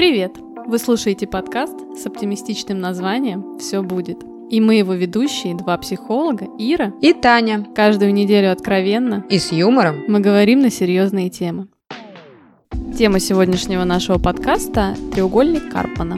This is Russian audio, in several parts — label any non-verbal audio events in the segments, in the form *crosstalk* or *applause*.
Привет! Вы слушаете подкаст с оптимистичным названием «Все будет». И мы его ведущие, два психолога, Ира и Таня. Каждую неделю откровенно и с юмором мы говорим на серьезные темы. Тема сегодняшнего нашего подкаста – треугольник Карпмана.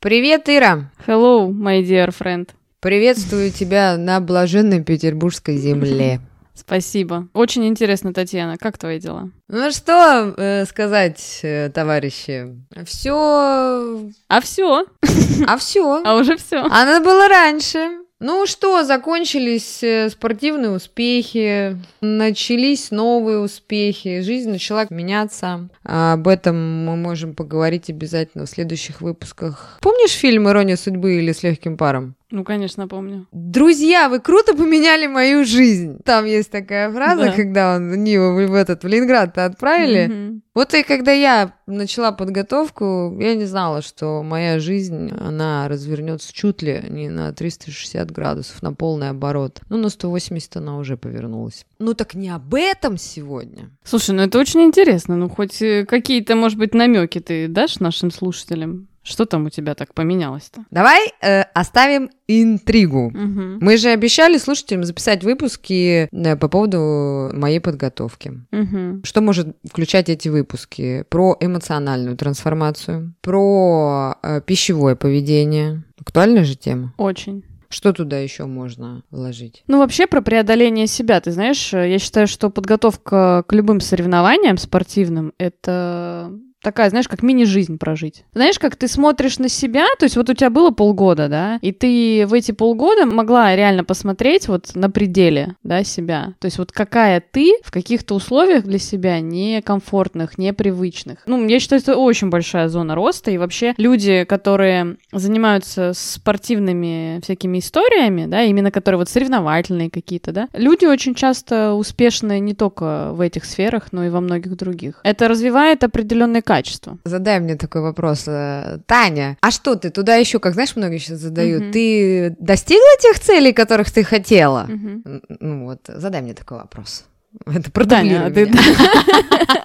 Привет, Ира! Hello, my dear friend. Приветствую тебя на блаженной петербургской земле. *laughs* Спасибо. Очень интересно, Татьяна. Как твои дела? Ну что э, сказать, э, товарищи? Все. А все. *laughs* А все. А уже все. А надо было раньше. Ну что, закончились э, спортивные успехи, начались новые успехи, жизнь начала меняться. А об этом мы можем поговорить обязательно в следующих выпусках. Помнишь фильм «Ирония судьбы» или «С легким паром»? Ну, конечно, помню. Друзья, вы круто поменяли мою жизнь. Там есть такая фраза, да. когда он его в этот в Ленинград отправили. Mm-hmm. Вот и когда я начала подготовку, я не знала, что моя жизнь, она развернется чуть ли не на 360 градусов, на полный оборот. Ну, на 180 она уже повернулась. Ну, так не об этом сегодня. Слушай, ну это очень интересно. Ну, хоть э, какие-то, может быть, намеки ты дашь нашим слушателям? Что там у тебя так поменялось-то? Давай э, оставим интригу. Угу. Мы же обещали слушателям записать выпуски э, по поводу моей подготовки. Угу. Что может включать эти выпуски? Про эмоциональную трансформацию, про э, пищевое поведение. Актуальная же тема. Очень. Что туда еще можно вложить? Ну, вообще про преодоление себя. Ты знаешь, я считаю, что подготовка к любым соревнованиям спортивным — это такая, знаешь, как мини-жизнь прожить. Знаешь, как ты смотришь на себя, то есть вот у тебя было полгода, да, и ты в эти полгода могла реально посмотреть вот на пределе, да, себя. То есть вот какая ты в каких-то условиях для себя некомфортных, непривычных. Ну, я считаю, это очень большая зона роста, и вообще люди, которые занимаются спортивными всякими историями, да, именно которые вот соревновательные какие-то, да, люди очень часто успешны не только в этих сферах, но и во многих других. Это развивает определенные качество. Задай мне такой вопрос. Э, Таня, а что ты туда еще, как знаешь, многие сейчас задают, угу. ты достигла тех целей, которых ты хотела? Угу. Ну вот, задай мне такой вопрос. *laughs* Это Таня, а ты... *laughs*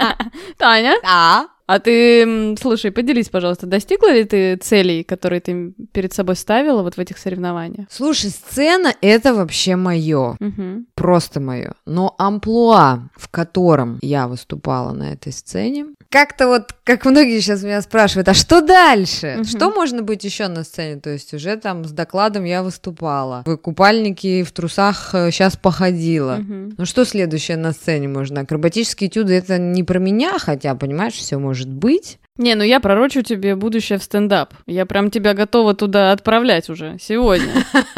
*laughs* Таня? Да? А ты, слушай, поделись, пожалуйста, достигла ли ты целей, которые ты перед собой ставила вот в этих соревнованиях? Слушай, сцена — это вообще мое, угу. просто мое. Но амплуа, в котором я выступала на этой сцене, как-то вот, как многие сейчас меня спрашивают, а что дальше? Угу. Что можно быть еще на сцене? То есть уже там с докладом я выступала, в купальнике в трусах сейчас э, походила. Угу. Ну что следующее на сцене можно? Акробатические этюды это не про меня, хотя, понимаешь, все может быть. Не, ну я пророчу тебе будущее в стендап. Я прям тебя готова туда отправлять уже сегодня.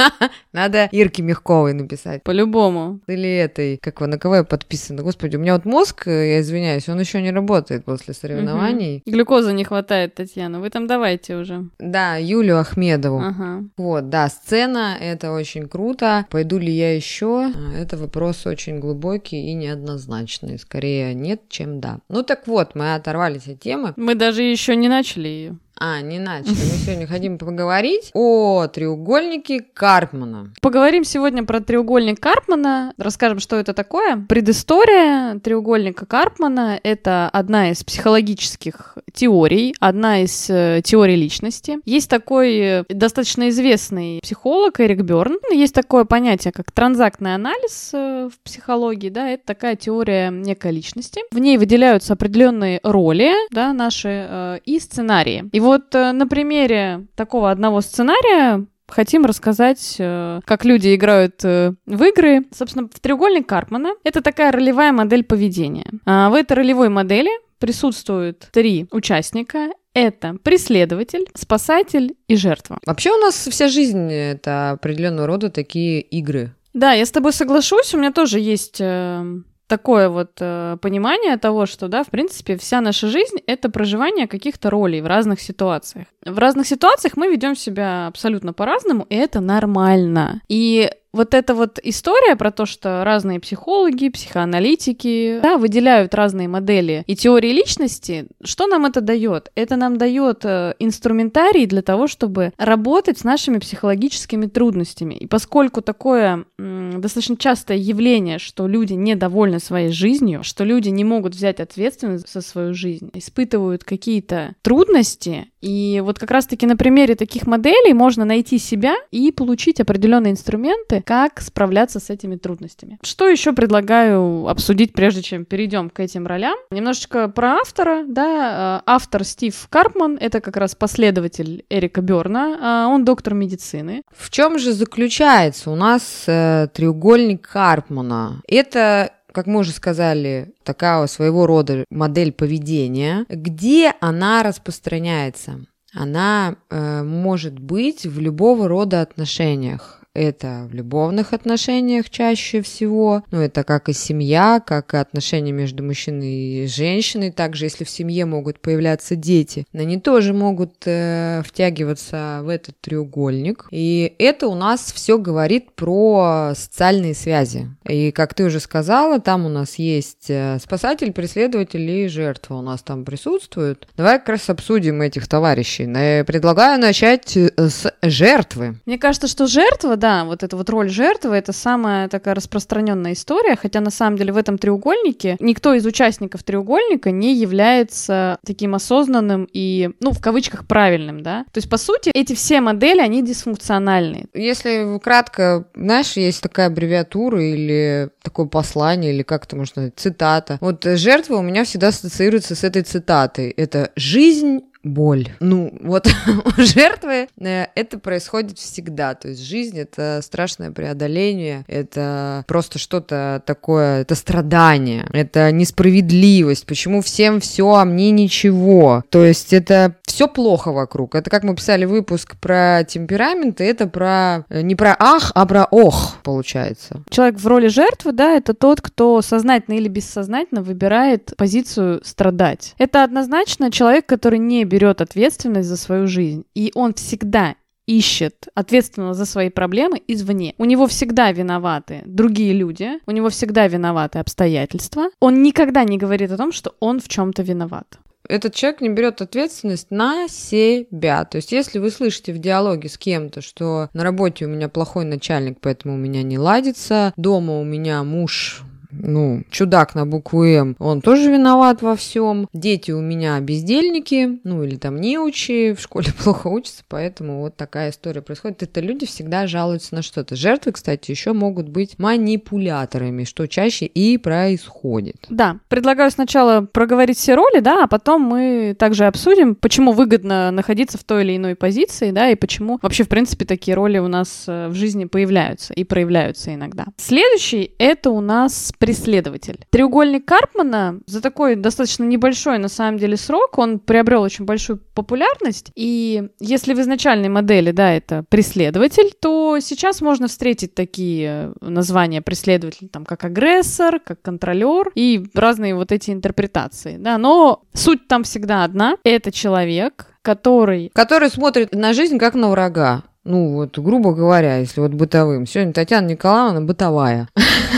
*laughs* Надо Ирке Мягковой написать. По-любому. Или этой, как вы, на кого я подписана. Господи, у меня вот мозг, э, я извиняюсь, он еще не работает после соревнований. Угу. Глюкозы не хватает, Татьяна. Вы там давайте уже. Да, Юлю Ахмедову. Ага. Вот, да, сцена, это очень круто. Пойду ли я еще? А, это вопрос очень глубокий и неоднозначный. Скорее нет, чем да. Ну так вот, мы оторвались от темы. Мы даже даже еще не начали ее. А, не начали. Мы сегодня хотим поговорить о треугольнике Карпмана. Поговорим сегодня про треугольник Карпмана. Расскажем, что это такое. Предыстория треугольника Карпмана — это одна из психологических теорий, одна из э, теорий личности. Есть такой э, достаточно известный психолог Эрик Берн. Есть такое понятие, как транзактный анализ э, в психологии. Да, это такая теория некой личности. В ней выделяются определенные роли да, наши и сценарии. И вот э, на примере такого одного сценария хотим рассказать, э, как люди играют э, в игры. Собственно, в треугольник Карпмана это такая ролевая модель поведения. А в этой ролевой модели присутствуют три участника. Это преследователь, спасатель и жертва. Вообще у нас вся жизнь это определенного рода такие игры. Да, я с тобой соглашусь. У меня тоже есть такое вот э, понимание того, что, да, в принципе, вся наша жизнь — это проживание каких-то ролей в разных ситуациях. В разных ситуациях мы ведем себя абсолютно по-разному, и это нормально. И вот эта вот история про то, что разные психологи, психоаналитики, да, выделяют разные модели и теории личности, что нам это дает? Это нам дает э, инструментарий для того, чтобы работать с нашими психологическими трудностями. И поскольку такое м- достаточно частое явление, что люди недовольны своей жизнью, что люди не могут взять ответственность за свою жизнь, испытывают какие-то трудности, и вот как раз-таки на примере таких моделей можно найти себя и получить определенные инструменты, как справляться с этими трудностями. Что еще предлагаю обсудить, прежде чем перейдем к этим ролям? Немножечко про автора, да, э, автор Стив Карпман, это как раз последователь Эрика Берна, а он доктор медицины. В чем же заключается у нас э, треугольник Карпмана? Это как мы уже сказали, такая своего рода модель поведения, где она распространяется. Она э, может быть в любого рода отношениях это в любовных отношениях чаще всего, ну, это как и семья, как и отношения между мужчиной и женщиной, также если в семье могут появляться дети, они тоже могут э, втягиваться в этот треугольник, и это у нас все говорит про социальные связи, и как ты уже сказала, там у нас есть э, спасатель, преследователь и жертва у нас там присутствуют. Давай как раз обсудим этих товарищей. Предлагаю начать э, с жертвы. Мне кажется, что жертва да, вот эта вот роль жертвы, это самая такая распространенная история, хотя на самом деле в этом треугольнике никто из участников треугольника не является таким осознанным и, ну, в кавычках, правильным, да. То есть, по сути, эти все модели, они дисфункциональные. Если кратко, знаешь, есть такая аббревиатура или такое послание, или как это можно сказать, цитата. Вот жертва у меня всегда ассоциируется с этой цитатой. Это «жизнь боль. Ну, вот *laughs* у жертвы э, это происходит всегда. То есть жизнь — это страшное преодоление, это просто что-то такое, это страдание, это несправедливость. Почему всем все, а мне ничего? То есть это все плохо вокруг. Это как мы писали выпуск про темпераменты, это про э, не про ах, а про ох, получается. Человек в роли жертвы, да, это тот, кто сознательно или бессознательно выбирает позицию страдать. Это однозначно человек, который не берет ответственность за свою жизнь. И он всегда ищет ответственного за свои проблемы извне. У него всегда виноваты другие люди, у него всегда виноваты обстоятельства. Он никогда не говорит о том, что он в чем-то виноват этот человек не берет ответственность на себя. То есть, если вы слышите в диалоге с кем-то, что на работе у меня плохой начальник, поэтому у меня не ладится, дома у меня муж ну, чудак на букву М, он тоже виноват во всем. Дети у меня бездельники, ну, или там неучи, в школе *laughs* плохо учатся, поэтому вот такая история происходит. Это люди всегда жалуются на что-то. Жертвы, кстати, еще могут быть манипуляторами, что чаще и происходит. Да, предлагаю сначала проговорить все роли, да, а потом мы также обсудим, почему выгодно находиться в той или иной позиции, да, и почему вообще, в принципе, такие роли у нас э, в жизни появляются и проявляются иногда. Следующий — это у нас преследователь. Треугольник Карпмана за такой достаточно небольшой на самом деле срок, он приобрел очень большую популярность, и если в изначальной модели, да, это преследователь, то сейчас можно встретить такие названия преследователь, там, как агрессор, как контролер и разные вот эти интерпретации, да, но суть там всегда одна, это человек, который... Который смотрит на жизнь как на врага. Ну, вот, грубо говоря, если вот бытовым. Сегодня Татьяна Николаевна бытовая.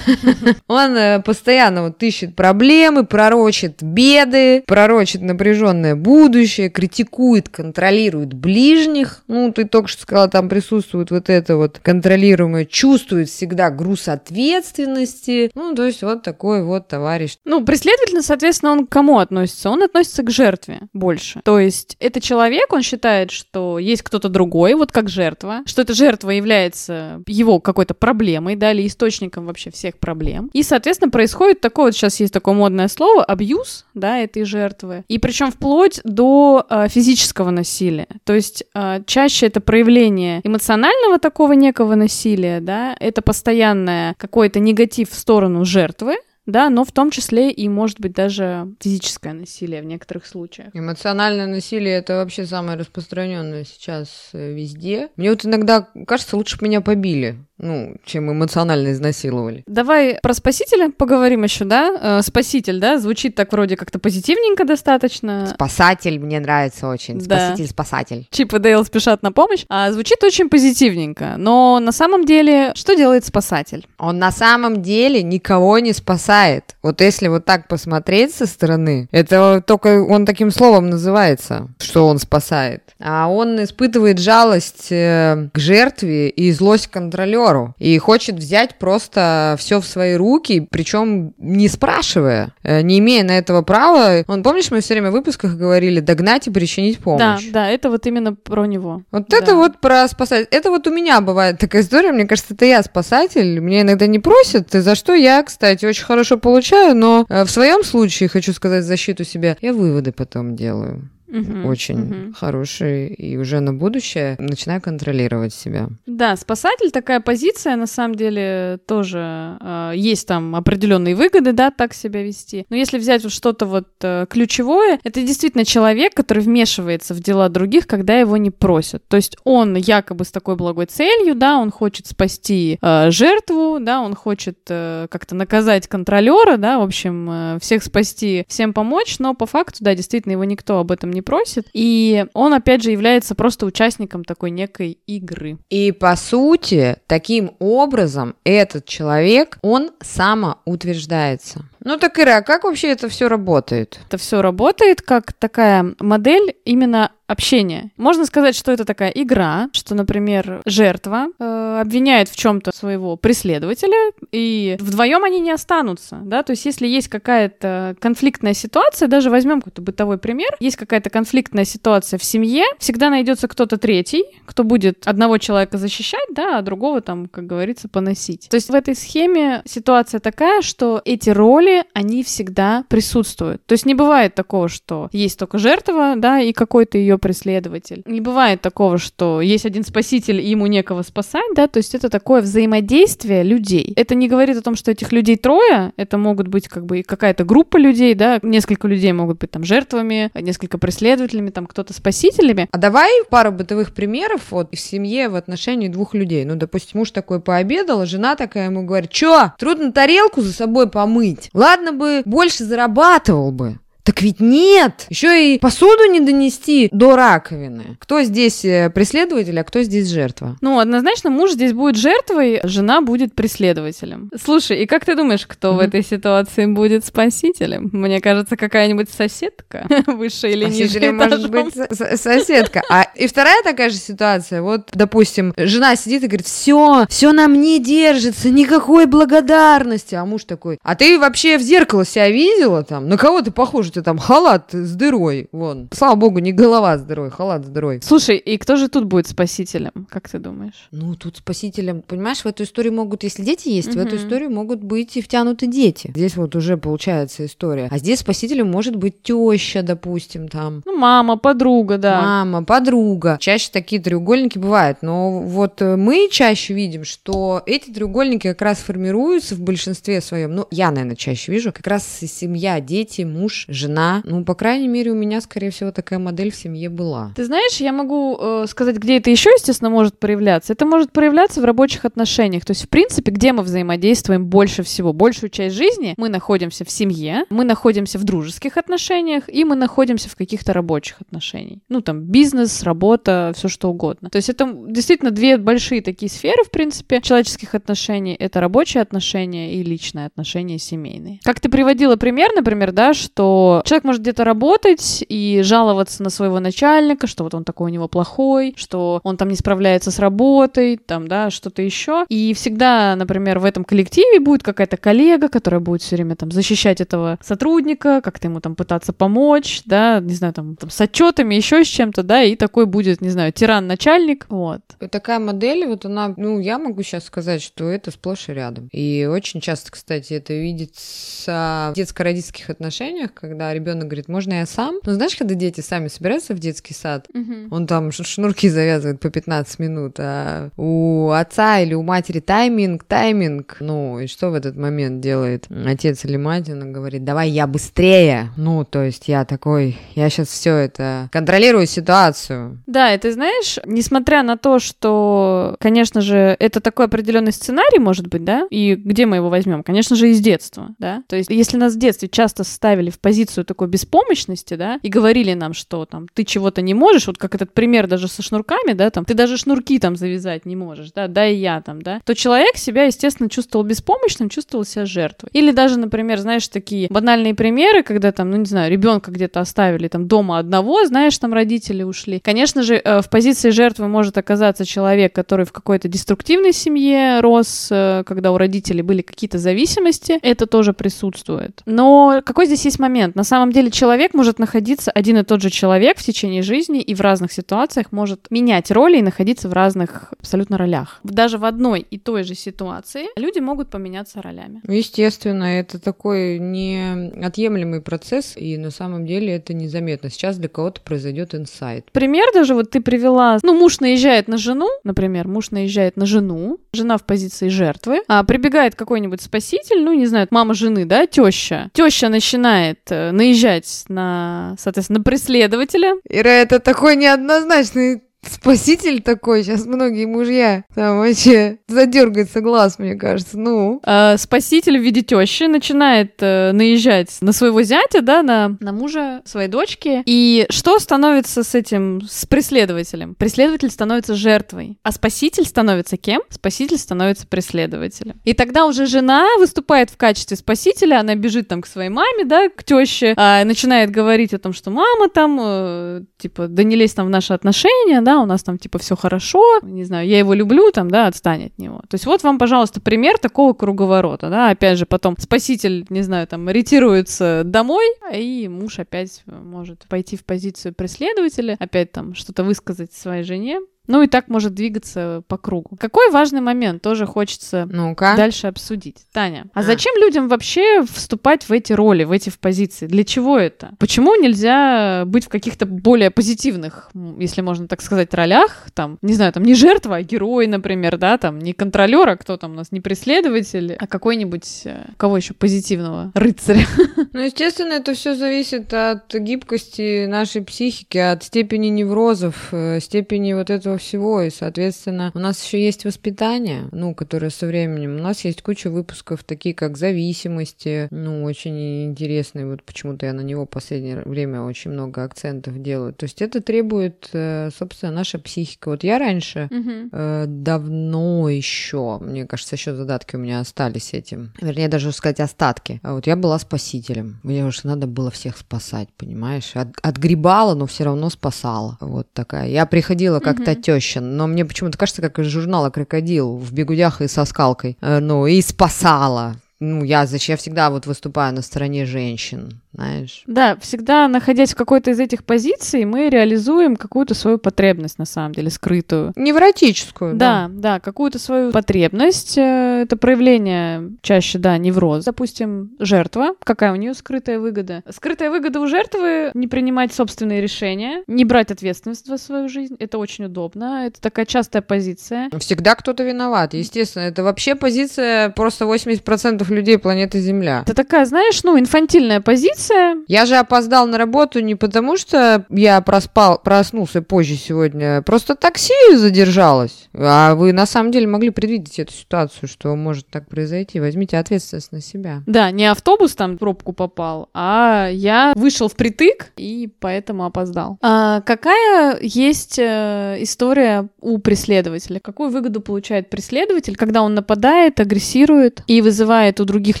*laughs* Он э, постоянно вот ищет проблемы, пророчит беды, пророчит напряженное будущее, критикует, контролирует ближних. Ну, ты только что сказала, там присутствует вот это вот контролируемое, чувствует всегда груз ответственности. Ну, то есть вот такой вот товарищ. Ну, преследовательно, соответственно, он к кому относится? Он относится к жертве больше. То есть это человек, он считает, что есть кто-то другой, вот как жертва, что эта жертва является его какой-то проблемой, да, или источником вообще всех проблем. И, соответственно, происходит такое, вот сейчас есть такое модное слово, абьюз, да, этой жертвы. И причем вплоть до э, физического насилия. То есть э, чаще это проявление эмоционального такого некого насилия, да, это постоянное какой-то негатив в сторону жертвы, да, но в том числе и, может быть, даже физическое насилие в некоторых случаях. Эмоциональное насилие это вообще самое распространенное сейчас э, везде. Мне вот иногда кажется, лучше бы меня побили ну, чем эмоционально изнасиловали. Давай про спасителя поговорим еще, да? Э, спаситель, да, звучит так вроде как-то позитивненько достаточно. Спасатель мне нравится очень. Спаситель-спасатель. Да. Чип и Дейл спешат на помощь. А звучит очень позитивненько. Но на самом деле, что делает спасатель? Он на самом деле никого не спасает. Вот если вот так посмотреть со стороны, это только он таким словом называется, что он спасает. А он испытывает жалость э, к жертве и злость контролера контролеру и хочет взять просто все в свои руки, причем не спрашивая, э, не имея на этого права. Он, помнишь, мы все время в выпусках говорили догнать и причинить помощь. Да, да, это вот именно про него. Вот да. это вот про спасатель. Это вот у меня бывает такая история, мне кажется, это я спасатель. Мне иногда не просят, за что я, кстати, очень хорошо получаю, но э, в своем случае, хочу сказать защиту себя, я выводы потом делаю угу, очень угу. хороший, и уже на будущее начинаю контролировать себя. Да, спасатель такая позиция, на самом деле, тоже э, есть там определенные выгоды, да, так себя вести. Но если взять вот что-то вот э, ключевое, это действительно человек, который вмешивается в дела других, когда его не просят. То есть он якобы с такой благой целью, да, он хочет спасти э, жертву, да, он хочет э, как-то наказать контролера, да, в общем, э, всех спасти, всем помочь, но по факту, да, действительно его никто об этом не не просит. И он, опять же, является просто участником такой некой игры. И, по сути, таким образом этот человек, он самоутверждается. Ну так, Ира, а как вообще это все работает? Это все работает как такая модель именно общения. Можно сказать, что это такая игра, что, например, жертва э, обвиняет в чем-то своего преследователя, и вдвоем они не останутся, да, то есть если есть какая-то конфликтная ситуация, даже возьмем какой-то бытовой пример, есть какая-то конфликтная ситуация в семье, всегда найдется кто-то третий, кто будет одного человека защищать, да, а другого там, как говорится, поносить. То есть в этой схеме ситуация такая, что эти роли они всегда присутствуют. То есть не бывает такого, что есть только жертва, да, и какой-то ее преследователь. Не бывает такого, что есть один спаситель, и ему некого спасать, да, то есть это такое взаимодействие людей. Это не говорит о том, что этих людей трое, это могут быть как бы какая-то группа людей, да, несколько людей могут быть там жертвами, несколько преследователями, там кто-то спасителями. А давай пару бытовых примеров вот в семье в отношении двух людей. Ну, допустим, муж такой пообедал, а жена такая ему говорит, чё, трудно тарелку за собой помыть? Ладно бы больше зарабатывал бы. Так ведь нет! Еще и посуду не донести до раковины. Кто здесь э, преследователь, а кто здесь жертва? Ну, однозначно, муж здесь будет жертвой, жена будет преследователем. Слушай, и как ты думаешь, кто mm-hmm. в этой ситуации будет спасителем? Мне кажется, какая-нибудь соседка *laughs* выше или ниже может быть соседка. А и вторая такая же ситуация. Вот, допустим, жена сидит и говорит, все, все на мне держится, никакой благодарности. А муж такой, а ты вообще в зеркало себя видела там? На кого ты похожа? Тебе там халат с дырой, вон. Слава богу, не голова с дырой, халат с дырой. Слушай, и кто же тут будет спасителем, как ты думаешь? Ну, тут спасителем, понимаешь, в эту историю могут, если дети есть, угу. в эту историю могут быть и втянуты дети. Здесь вот уже получается история. А здесь спасителем может быть теща, допустим, там. Ну, мама, подруга, да. Мама, подруга. Чаще такие треугольники бывают, но вот э, мы чаще видим, что эти треугольники как раз формируются в большинстве своем, ну, я, наверное, чаще вижу, как раз семья, дети, муж, жена жена. Ну, по крайней мере, у меня, скорее всего, такая модель в семье была. Ты знаешь, я могу э, сказать, где это еще, естественно, может проявляться. Это может проявляться в рабочих отношениях. То есть, в принципе, где мы взаимодействуем больше всего. Большую часть жизни мы находимся в семье, мы находимся в дружеских отношениях, и мы находимся в каких-то рабочих отношениях. Ну, там, бизнес, работа, все что угодно. То есть, это действительно две большие такие сферы, в принципе, человеческих отношений. Это рабочие отношения и личные отношения семейные. Как ты приводила пример, например, да, что человек может где-то работать и жаловаться на своего начальника, что вот он такой у него плохой, что он там не справляется с работой, там, да, что-то еще. И всегда, например, в этом коллективе будет какая-то коллега, которая будет все время там защищать этого сотрудника, как-то ему там пытаться помочь, да, не знаю, там, там с отчетами, еще с чем-то, да, и такой будет, не знаю, тиран-начальник, вот. Такая модель, вот она, ну, я могу сейчас сказать, что это сплошь и рядом. И очень часто, кстати, это видится в детско-родительских отношениях, когда ребенок говорит, можно я сам? Ну, знаешь, когда дети сами собираются в детский сад, угу. он там шнурки завязывает по 15 минут, а у отца или у матери тайминг, тайминг. Ну, и что в этот момент делает отец или мать? Он говорит, давай я быстрее. Ну, то есть я такой, я сейчас все это контролирую ситуацию. Да, и ты знаешь, несмотря на то, что, конечно же, это такой определенный сценарий, может быть, да, и где мы его возьмем? Конечно же, из детства, да. То есть, если нас в детстве часто ставили в позицию позицию такой беспомощности, да, и говорили нам, что там ты чего-то не можешь, вот как этот пример даже со шнурками, да, там, ты даже шнурки там завязать не можешь, да, да и я там, да, то человек себя, естественно, чувствовал беспомощным, чувствовал себя жертвой. Или даже, например, знаешь, такие банальные примеры, когда там, ну не знаю, ребенка где-то оставили там дома одного, знаешь, там родители ушли. Конечно же, э, в позиции жертвы может оказаться человек, который в какой-то деструктивной семье рос, э, когда у родителей были какие-то зависимости, это тоже присутствует. Но какой здесь есть момент? На самом деле человек может находиться, один и тот же человек в течение жизни и в разных ситуациях может менять роли и находиться в разных абсолютно ролях. Даже в одной и той же ситуации люди могут поменяться ролями. Естественно, это такой неотъемлемый процесс, и на самом деле это незаметно. Сейчас для кого-то произойдет инсайт. Пример даже вот ты привела, ну, муж наезжает на жену, например, муж наезжает на жену, жена в позиции жертвы, а прибегает какой-нибудь спаситель, ну, не знаю, мама жены, да, теща. Теща начинает э, наезжать на, соответственно, на преследователя. Ира, это такой неоднозначный Спаситель такой, сейчас многие мужья там вообще задергается глаз, мне кажется, ну. А, спаситель в виде тещи начинает э, наезжать на своего зятя, да, на, на мужа своей дочки. И что становится с этим, с преследователем? Преследователь становится жертвой. А спаситель становится кем? Спаситель становится преследователем. И тогда уже жена выступает в качестве спасителя, она бежит там к своей маме, да, к теще, а, начинает говорить о том, что мама там, э, типа, да не лезь там в наши отношения, да, у нас там типа все хорошо, не знаю, я его люблю, там, да, отстань от него. То есть вот вам, пожалуйста, пример такого круговорота, да, опять же, потом спаситель, не знаю, там, ретируется домой, и муж опять может пойти в позицию преследователя, опять там что-то высказать своей жене, ну и так может двигаться по кругу. Какой важный момент тоже хочется ну дальше обсудить. Таня, а, а зачем людям вообще вступать в эти роли, в эти в позиции? Для чего это? Почему нельзя быть в каких-то более позитивных, если можно так сказать, ролях? Там, не знаю, там не жертва, а герой, например, да, там не контролер, а кто там у нас, не преследователь, а какой-нибудь, э, кого еще позитивного рыцаря. *laughs* Ну, естественно, это все зависит от гибкости нашей психики, от степени неврозов, э, степени вот этого всего, и, соответственно, у нас еще есть воспитание, ну, которое со временем, у нас есть куча выпусков, такие как зависимости, ну, очень интересные, вот почему-то я на него в последнее время очень много акцентов делаю, то есть это требует, э, собственно, наша психика. Вот я раньше угу. э, давно еще, мне кажется, еще задатки у меня остались этим, вернее, даже сказать остатки, а вот я была спасителем, мне уж надо было всех спасать, понимаешь, От, отгребала, но все равно спасала, вот такая. Я приходила как угу теща, но мне почему-то кажется, как из журнала «Крокодил» в бегудях и со скалкой. Э, ну, и спасала. Ну, я, зачем я всегда вот выступаю на стороне женщин знаешь. Да, всегда находясь в какой-то из этих позиций, мы реализуем какую-то свою потребность, на самом деле, скрытую. Невротическую, да. Да, да, какую-то свою потребность. Э, это проявление чаще, да, невроз. Допустим, жертва. Какая у нее скрытая выгода? Скрытая выгода у жертвы не принимать собственные решения, не брать ответственность за свою жизнь. Это очень удобно. Это такая частая позиция. Всегда кто-то виноват, естественно. Это вообще позиция просто 80% людей планеты Земля. Это такая, знаешь, ну, инфантильная позиция, позиция. Я же опоздал на работу не потому, что я проспал, проснулся позже сегодня, просто такси задержалось. А вы на самом деле могли предвидеть эту ситуацию, что может так произойти. Возьмите ответственность на себя. Да, не автобус там в пробку попал, а я вышел впритык и поэтому опоздал. А какая есть э, история у преследователя? Какую выгоду получает преследователь, когда он нападает, агрессирует и вызывает у других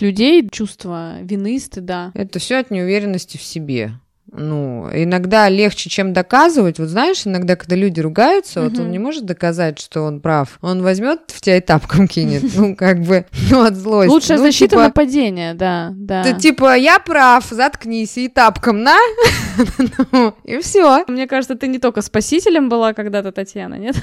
людей чувство вины, стыда? Это все от неуверенности в себе. Ну, иногда легче, чем доказывать. Вот знаешь, иногда, когда люди ругаются, вот он не может доказать, что он прав. Он возьмет в тебя и тапком кинет. *laughs* Ну, как бы, ну, от злости. Лучшая ну, защита типа, нападения, да, да. Ты типа, я прав, заткнись, и тапком на. *laughs* ну, и все. Мне кажется, ты не только спасителем была когда-то, Татьяна, нет?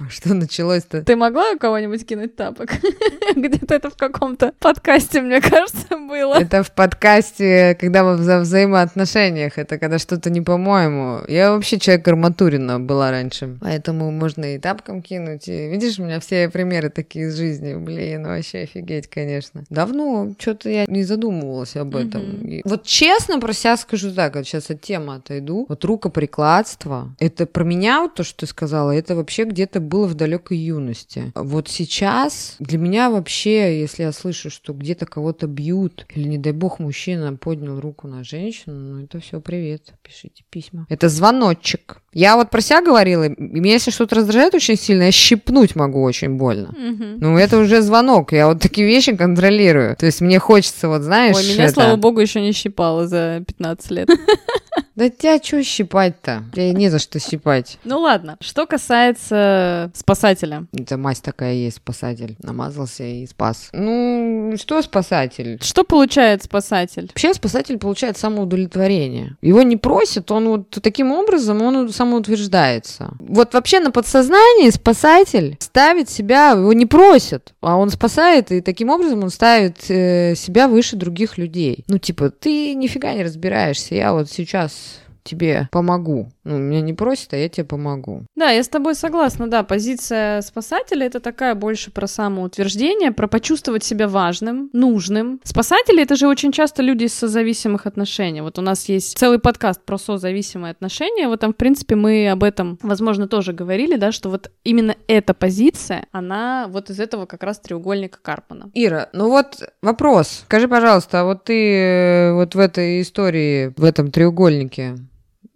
А что началось-то? Ты могла у кого-нибудь кинуть тапок? *laughs* Где-то это в каком-то подкасте, мне кажется, было. Это в подкасте, когда мы за взаимоотношения отношениях, это когда что-то не по-моему. Я вообще человек арматурина была раньше, поэтому можно и тапком кинуть. И, видишь, у меня все примеры такие из жизни. Блин, вообще офигеть, конечно. Давно что-то я не задумывалась об этом. Mm-hmm. И вот честно про себя скажу так, вот сейчас от темы отойду. Вот рукоприкладство, это про меня вот то, что ты сказала, это вообще где-то было в далекой юности. Вот сейчас для меня вообще, если я слышу, что где-то кого-то бьют, или, не дай бог, мужчина поднял руку на женщину, ну это все привет, пишите письма. Это звоночек. Я вот про себя говорила, меня если что-то раздражает очень сильно, я щипнуть могу очень больно. Угу. Ну, это уже звонок, я вот такие вещи контролирую. То есть мне хочется, вот знаешь... Ой, меня, это... слава богу, еще не щипало за 15 лет. *laughs* Да тебя что щипать-то? Тебе не за что щипать. Ну ладно, что касается спасателя. Это мазь такая есть, спасатель. Намазался и спас. Ну, что спасатель? Что получает спасатель? Вообще спасатель получает самоудовлетворение. Его не просят, он вот таким образом, он самоутверждается. Вот вообще на подсознании спасатель ставит себя, его не просят, а он спасает, и таким образом он ставит э, себя выше других людей. Ну, типа, ты нифига не разбираешься, я вот сейчас тебе помогу. Ну, меня не просят, а я тебе помогу. Да, я с тобой согласна, да. Позиция спасателя — это такая больше про самоутверждение, про почувствовать себя важным, нужным. Спасатели — это же очень часто люди из созависимых отношений. Вот у нас есть целый подкаст про созависимые отношения. Вот там, в принципе, мы об этом, возможно, тоже говорили, да, что вот именно эта позиция, она вот из этого как раз треугольника Карпана. Ира, ну вот вопрос. Скажи, пожалуйста, а вот ты э, вот в этой истории, в этом треугольнике,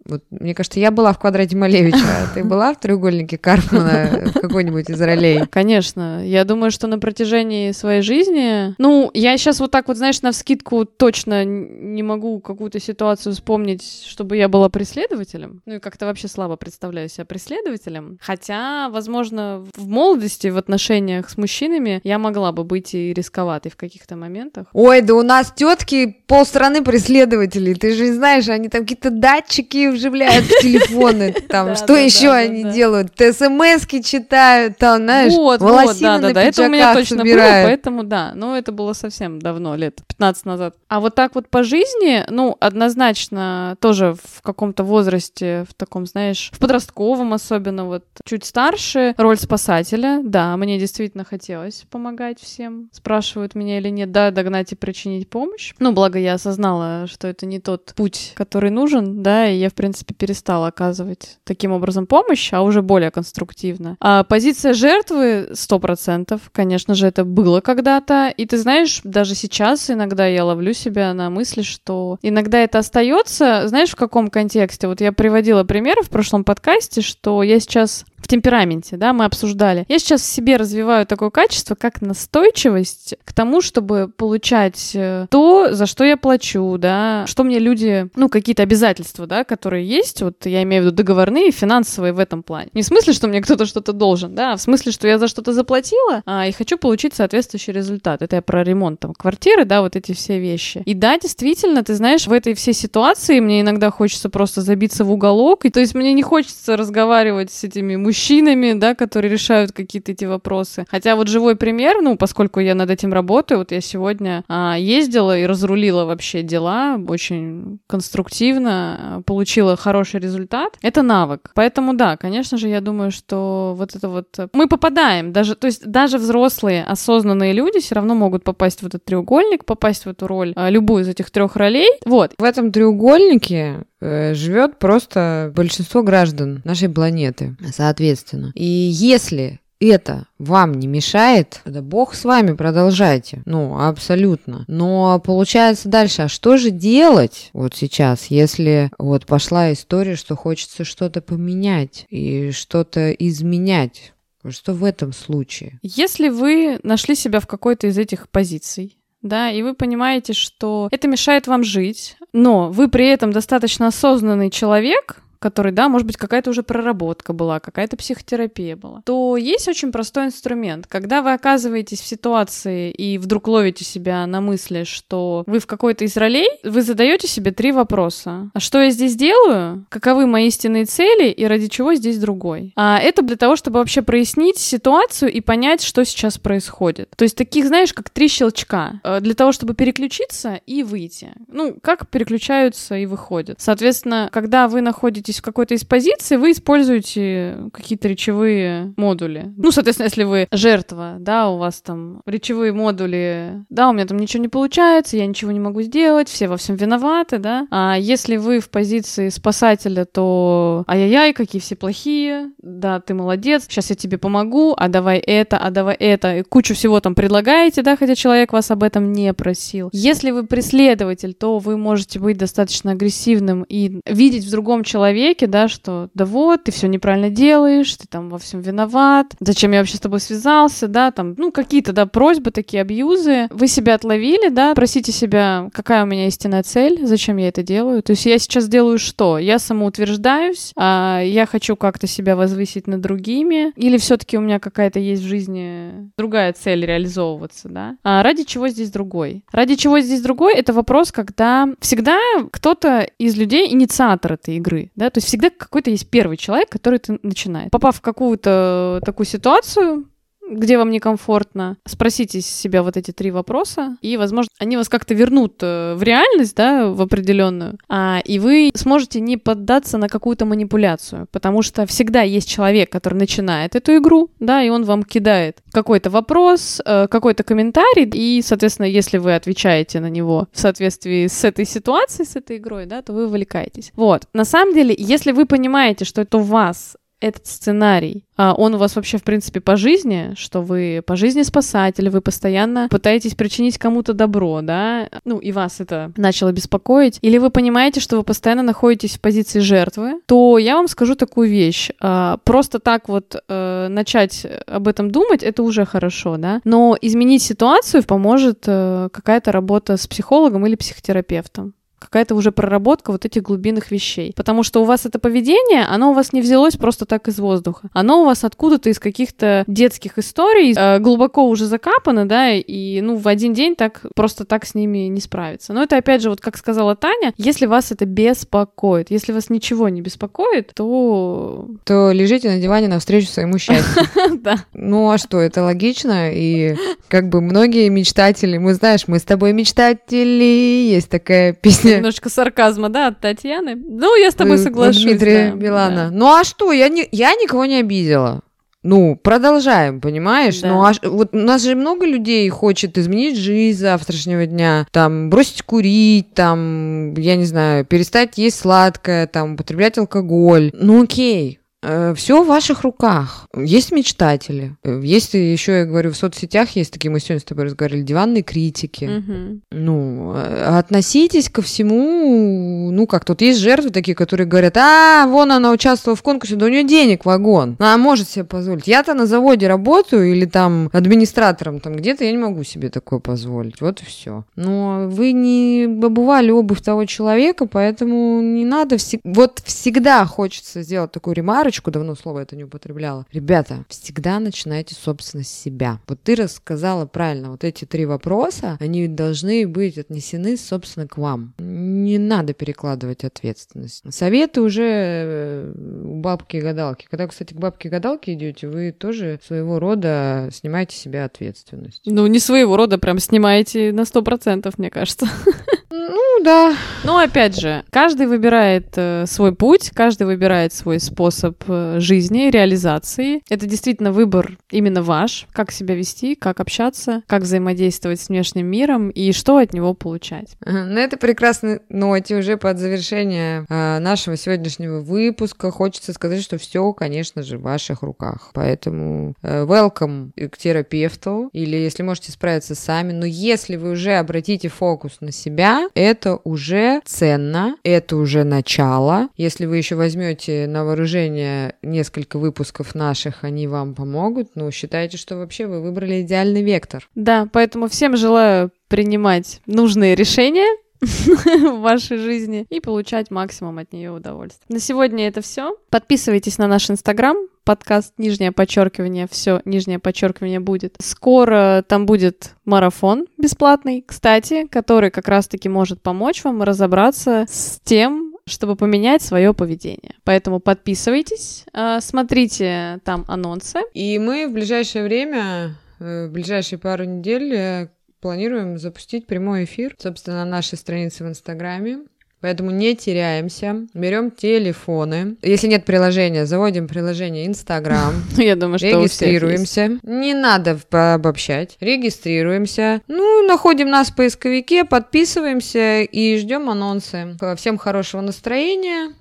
вот, мне кажется, я была в квадрате Малевича, а ты была в треугольнике Карпмана в какой-нибудь из ролей? Конечно. Я думаю, что на протяжении своей жизни... Ну, я сейчас вот так вот, знаешь, на вскидку точно не могу какую-то ситуацию вспомнить, чтобы я была преследователем. Ну и как-то вообще слабо представляю себя преследователем. Хотя, возможно, в молодости, в отношениях с мужчинами я могла бы быть и рисковатой в каких-то моментах. Ой, да у нас тетки полстраны преследователей. Ты же знаешь, они там какие-то датчики вживляют в телефоны, *laughs* там, что еще они делают? ТСМСки читают, там, знаешь, вот, вот, да, да, да, это у меня точно было, поэтому да, но это было совсем давно, лет 15 назад. А вот так вот по жизни, ну, однозначно тоже в каком-то возрасте, в таком, знаешь, в подростковом особенно, вот чуть старше, роль спасателя, да, мне действительно хотелось помогать всем. Спрашивают меня или нет, да, догнать и причинить помощь. Ну, благо я осознала, что это не тот путь, который нужен, да, и я, в принципе, перестала оказывать таким образом помощь, а уже более конструктивно. А позиция жертвы сто процентов, конечно же, это было когда-то. И ты знаешь, даже сейчас иногда я ловлю себя на мысли, что иногда это остается, знаешь, в каком контексте? Вот я приводила примеры в прошлом подкасте, что я сейчас в темпераменте, да, мы обсуждали. Я сейчас в себе развиваю такое качество, как настойчивость к тому, чтобы получать э, то, за что я плачу, да, что мне люди, ну, какие-то обязательства, да, которые есть, вот я имею в виду договорные, финансовые в этом плане. Не в смысле, что мне кто-то что-то должен, да, а в смысле, что я за что-то заплатила, а, и хочу получить соответствующий результат. Это я про ремонт там квартиры, да, вот эти все вещи. И да, действительно, ты знаешь, в этой всей ситуации мне иногда хочется просто забиться в уголок, и то есть мне не хочется разговаривать с этими мужчинами, мужчинами, да, которые решают какие-то эти вопросы. Хотя вот живой пример, ну, поскольку я над этим работаю, вот я сегодня а, ездила и разрулила вообще дела очень конструктивно, получила хороший результат. Это навык. Поэтому да, конечно же, я думаю, что вот это вот мы попадаем, даже, то есть даже взрослые осознанные люди все равно могут попасть в этот треугольник, попасть в эту роль, а, любую из этих трех ролей. Вот. В этом треугольнике Э, живет просто большинство граждан нашей планеты, соответственно. И если это вам не мешает, да бог с вами, продолжайте. Ну, абсолютно. Но получается дальше, а что же делать вот сейчас, если вот пошла история, что хочется что-то поменять и что-то изменять? Что в этом случае? Если вы нашли себя в какой-то из этих позиций, да, и вы понимаете, что это мешает вам жить, но вы при этом достаточно осознанный человек, который, да, может быть, какая-то уже проработка была, какая-то психотерапия была, то есть очень простой инструмент. Когда вы оказываетесь в ситуации и вдруг ловите себя на мысли, что вы в какой-то из ролей, вы задаете себе три вопроса. А что я здесь делаю? Каковы мои истинные цели и ради чего здесь другой? А это для того, чтобы вообще прояснить ситуацию и понять, что сейчас происходит. То есть таких, знаешь, как три щелчка. Э, для того, чтобы переключиться и выйти. Ну, как переключаются и выходят. Соответственно, когда вы находитесь в какой-то из позиций, вы используете какие-то речевые модули. Ну, соответственно, если вы жертва, да, у вас там речевые модули, да, у меня там ничего не получается, я ничего не могу сделать, все во всем виноваты, да. А если вы в позиции спасателя, то ай-яй-яй, какие все плохие, да, ты молодец, сейчас я тебе помогу, а давай это, а давай это, и кучу всего там предлагаете, да, хотя человек вас об этом не просил. Если вы преследователь, то вы можете быть достаточно агрессивным и видеть в другом человеке, да, что да вот, ты все неправильно делаешь, ты там во всем виноват, зачем я вообще с тобой связался, да, там, ну, какие-то, да, просьбы, такие абьюзы. Вы себя отловили, да, просите себя, какая у меня истинная цель, зачем я это делаю. То есть я сейчас делаю что? Я самоутверждаюсь, а я хочу как-то себя возвысить над другими, или все-таки у меня какая-то есть в жизни другая цель реализовываться, да? А ради чего здесь другой? Ради чего здесь другой? Это вопрос, когда всегда кто-то из людей инициатор этой игры, да, то есть всегда какой-то есть первый человек, который ты начинает. Попав в какую-то такую ситуацию, где вам некомфортно, спросите себя вот эти три вопроса, и, возможно, они вас как-то вернут э, в реальность, да, в определенную, а, и вы сможете не поддаться на какую-то манипуляцию, потому что всегда есть человек, который начинает эту игру, да, и он вам кидает какой-то вопрос, э, какой-то комментарий, и, соответственно, если вы отвечаете на него в соответствии с этой ситуацией, с этой игрой, да, то вы вовлекаетесь. Вот. На самом деле, если вы понимаете, что это у вас этот сценарий, а он у вас вообще, в принципе, по жизни, что вы по жизни спасатель, вы постоянно пытаетесь причинить кому-то добро, да, ну, и вас это начало беспокоить, или вы понимаете, что вы постоянно находитесь в позиции жертвы, то я вам скажу такую вещь. А, просто так вот э, начать об этом думать, это уже хорошо, да, но изменить ситуацию поможет э, какая-то работа с психологом или психотерапевтом какая-то уже проработка вот этих глубинных вещей. Потому что у вас это поведение, оно у вас не взялось просто так из воздуха. Оно у вас откуда-то из каких-то детских историй э, глубоко уже закапано, да, и ну в один день так просто так с ними не справиться. Но это опять же, вот как сказала Таня, если вас это беспокоит, если вас ничего не беспокоит, то... То лежите на диване навстречу своему счастью. *laughs* Да. Ну а что, это логично, и как бы многие мечтатели, мы знаешь, мы с тобой мечтатели, есть такая песня Немножко сарказма, да, от Татьяны. Ну, я с тобой соглашусь. Дмитрия да, Билана. Да. Ну а что, я, не, я никого не обидела. Ну, продолжаем, понимаешь? Да. Ну, а вот у нас же много людей хочет изменить жизнь завтрашнего дня, там, бросить курить, там, я не знаю, перестать есть сладкое, там, употреблять алкоголь. Ну, окей, Все в ваших руках. Есть мечтатели. Есть еще, я говорю, в соцсетях есть такие, мы сегодня с тобой разговаривали, диванные критики. Угу. Ну, э, относитесь ко всему, ну, как тут есть жертвы такие, которые говорят, а, вон она участвовала в конкурсе, да у нее денег вагон. Она может себе позволить. Я-то на заводе работаю или там администратором там где-то, я не могу себе такое позволить. Вот и все. Но вы не обували обувь того человека, поэтому не надо... Вс... Вот всегда хочется сделать такую ремарку, парочку, давно слово это не употребляла. Ребята, всегда начинайте, собственно, с себя. Вот ты рассказала правильно, вот эти три вопроса, они должны быть отнесены, собственно, к вам. Не надо перекладывать ответственность. Советы уже э, у бабки-гадалки. Когда, кстати, к бабке-гадалке идете, вы тоже своего рода снимаете себя ответственность. Ну, не своего рода, прям снимаете на сто процентов, мне кажется. *laughs* Ну, да. Но опять же, каждый выбирает э, свой путь, каждый выбирает свой способ э, жизни, реализации. Это действительно выбор именно ваш, как себя вести, как общаться, как взаимодействовать с внешним миром и что от него получать. На этой прекрасной ноте уже под завершение э, нашего сегодняшнего выпуска хочется сказать, что все, конечно же, в ваших руках. Поэтому э, welcome к терапевту или если можете справиться сами, но если вы уже обратите фокус на себя, это уже ценно, это уже начало. Если вы еще возьмете на вооружение несколько выпусков наших, они вам помогут, ну, считайте, что вообще вы выбрали идеальный вектор. Да, поэтому всем желаю принимать нужные решения, *laughs* в вашей жизни и получать максимум от нее удовольствия. На сегодня это все. Подписывайтесь на наш инстаграм, подкаст нижнее подчеркивание, все нижнее подчеркивание будет. Скоро там будет марафон бесплатный, кстати, который как раз-таки может помочь вам разобраться с тем, чтобы поменять свое поведение. Поэтому подписывайтесь, а, смотрите там анонсы. И мы в ближайшее время, э, в ближайшие пару недель э, планируем запустить прямой эфир, собственно, на нашей странице в Инстаграме. Поэтому не теряемся, берем телефоны. Если нет приложения, заводим приложение Инстаграм. *laughs* Я думаю, что Регистрируемся. Не надо обобщать. Регистрируемся. Ну, находим нас в поисковике, подписываемся и ждем анонсы. Всем хорошего настроения,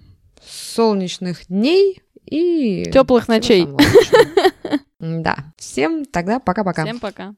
солнечных дней и... Теплых ночей. *laughs* Да. Всем тогда пока-пока. Всем пока.